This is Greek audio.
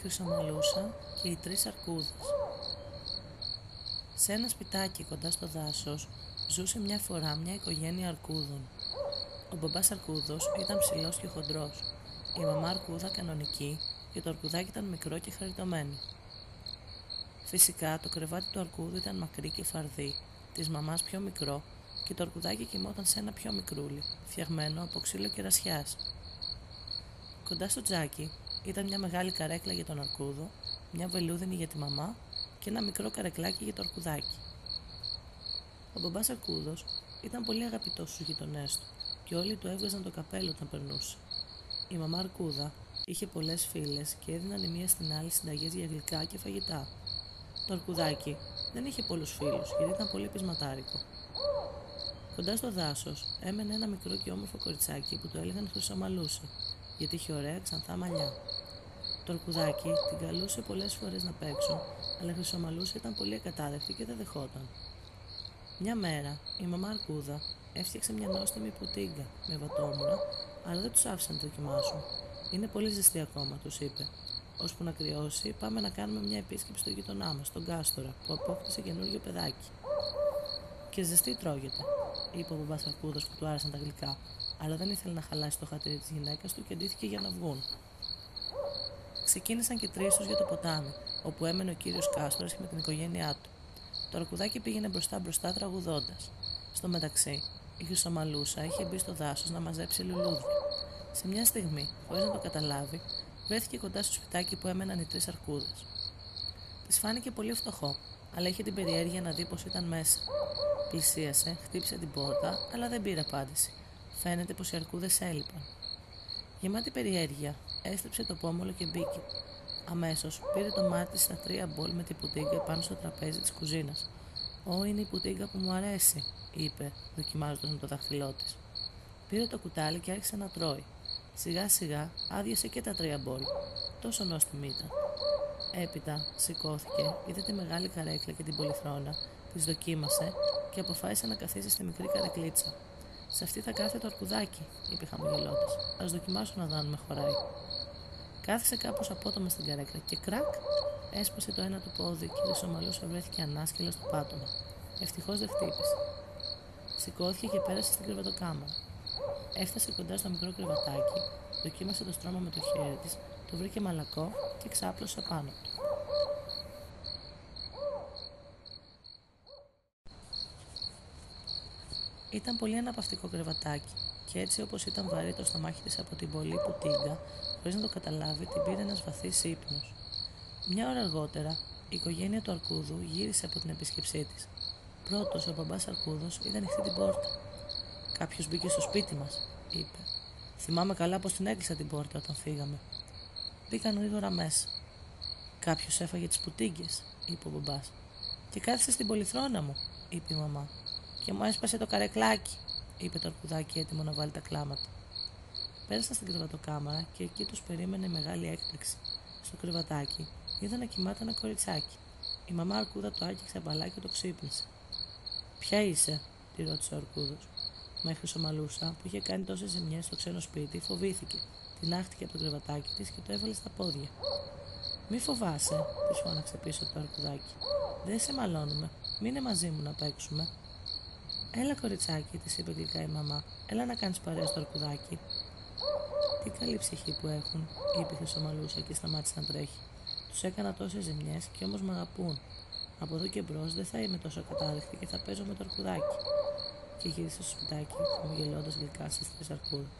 Χρυσομαλούσα και οι τρεις αρκούδες. Σε ένα σπιτάκι κοντά στο δάσος ζούσε μια φορά μια οικογένεια αρκούδων. Ο μπαμπάς αρκούδος ήταν ψηλός και χοντρός, η μαμά αρκούδα κανονική και το αρκουδάκι ήταν μικρό και χαριτωμένο. Φυσικά το κρεβάτι του αρκούδου ήταν μακρύ και φαρδί, της μαμάς πιο μικρό και το αρκουδάκι κοιμόταν σε ένα πιο μικρούλι, φτιαγμένο από ξύλο κερασιάς. Κοντά στο τζάκι ήταν μια μεγάλη καρέκλα για τον αρκούδο, μια βελούδινη για τη μαμά και ένα μικρό καρεκλάκι για το αρκουδάκι. Ο μπαμπάς Αρκούδο ήταν πολύ αγαπητός στους γειτονές του και όλοι του έβγαζαν το καπέλο όταν περνούσε. Η μαμά Αρκούδα είχε πολλές φίλες και έδιναν η μία στην άλλη συνταγές για γλυκά και φαγητά. Το αρκουδάκι δεν είχε πολλούς φίλους γιατί ήταν πολύ πεισματάρικο. Κοντά στο δάσος έμενε ένα μικρό και όμορφο κοριτσάκι που το έλεγαν Χρυσομαλούσα γιατί είχε ωραία ξανθά μαλλιά. Το αρκουδάκι την καλούσε πολλές φορές να παίξουν, αλλά η Χρυσομαλούσα ήταν πολύ ακατάδεκτη και δεν δεχόταν. Μια μέρα η μαμά Αρκούδα έφτιαξε μια νόστιμη πουτίγκα με βατόμουρα, αλλά δεν τους άφησε να δοκιμάσουν. Είναι πολύ ζεστή ακόμα, τους είπε. Ώσπου να κρυώσει, πάμε να κάνουμε μια επίσκεψη στο γείτονά μας, τον Κάστορα, που απόκτησε καινούργιο παιδάκι. Και ζεστή τρώγεται, είπε ο μπαμπάς Αρκούδας που του άρεσαν τα γλυκά, αλλά δεν ήθελε να χαλάσει το χατήρι της γυναίκας του και ντύθηκε για να βγουν. Ξεκίνησαν και τρεις τους για το ποτάμι, όπου έμενε ο κύριος Κάστορας με την οικογένειά του. Το αρκουδάκι πήγαινε μπροστά-μπροστά τραγουδώντας. Στο μεταξύ, η Χρυσομαλούσα είχε μπει στο δάσος να μαζέψει λουλούδια. Σε μια στιγμή, χωρίς να το καταλάβει, βρέθηκε κοντά στο σπιτάκι που έμεναν οι τρεις αρκούδες. Της φάνηκε πολύ φτωχό, αλλά είχε την περιέργεια να δει πως ήταν μέσα. Πλησίασε, χτύπησε την πόρτα, αλλά δεν πήρε απάντηση. Φαίνεται πως οι αρκούδες έλειπαν. Γεμάτη περιέργεια, έστρεψε το πόμολο και μπήκε. Αμέσως πήρε το μάτι στα τρία μπολ με την πουτίγκα πάνω στο τραπέζι της κουζίνας. Ω, είναι η πουτίγκα που μου αρέσει, είπε, δοκιμάζοντας με το δάχτυλό της. Πήρε το κουτάλι και άρχισε να τρώει. Σιγά σιγά άδειασε και τα τρία μπολ. Τόσο νόστιμη ήταν. Έπειτα σηκώθηκε, είδε τη μεγάλη καρέκλα και την πολυθρόνα, τη δοκίμασε και αποφάσισε να καθίσει στη μικρή καρεκλίτσα. Σε αυτή θα κάθεται το αρκουδάκι, είπε χαμογελώντας. Α δοκιμάσω να δω αν με χωράει. Κάθισε κάπως απότομα στην καρέκλα και κρακ έσπασε το ένα του πόδι και ο Σομαλούσα βρέθηκε ανάσκελος στο πάτωμα. Ευτυχώς δεν χτύπησε. Σηκώθηκε και πέρασε στην κρεβατοκάμαρα. Έφτασε κοντά στο μικρό κρεβατάκι, δοκίμασε το στρώμα με το χέρι της, το βρήκε μαλακό και ξάπλωσε πάνω του. Ήταν πολύ αναπαυτικό κρεβατάκι και έτσι όπως ήταν βαρύ το στομάχι της από την πολύ πουτίγκα, χωρίς να το καταλάβει, την πήρε ένας βαθύς ύπνος. Μια ώρα αργότερα, η οικογένεια του Αρκούδου γύρισε από την επίσκεψή της. Πρώτος, ο μπαμπάς Αρκούδος είδε ανοιχτή την πόρτα. Κάποιος μπήκε στο σπίτι μας, είπε. Θυμάμαι καλά πως την έκλεισα την πόρτα όταν φύγαμε. Μπήκαν γρήγορα μέσα. Κάποιος έφαγε τις πουτίγκες, είπε ο μπαμπάς. Και κάθισε στην πολυθρόνα μου, είπε η μαμά και μου έσπασε το καρεκλάκι, είπε το αρκουδάκι έτοιμο να βάλει τα κλάματα. Πέρασαν στην κρεβατοκάμαρα και εκεί τους περίμενε μεγάλη έκπληξη. Στο κρεβατάκι είδα να κοιμάται ένα κοριτσάκι. Η μαμά Αρκούδα το άγγιξε μπαλά και το ξύπνησε. Ποια είσαι, τη ρώτησε ο Αρκούδος. Μα η Χρυσομαλούσα, που είχε κάνει τόσες ζημιές στο ξένο σπίτι, φοβήθηκε. Την άχτηκε από το κρεβατάκι της και το έβαλε στα πόδια. Μη φοβάσαι, της φώναξε πίσω το αρκουδάκι. Δεν σε μαλώνουμε. Μείνε μαζί μου να παίξουμε. Έλα, κοριτσάκι, τη είπε γλυκά η μαμά. Έλα να κάνεις παρέα στο αρκουδάκι. Τι καλή ψυχή που έχουν, είπε η Χρυσομαλούσα και σταμάτησε να τρέχει. Τους έκανα τόσες ζημιές και όμως με αγαπούν. Από εδώ και μπρος δεν θα είμαι τόσο κατάδεκτη και θα παίζω με το αρκουδάκι. Και γύρισε στο σπιτάκι, χαμογελώντας γλυκά στις τρεις αρκούδες.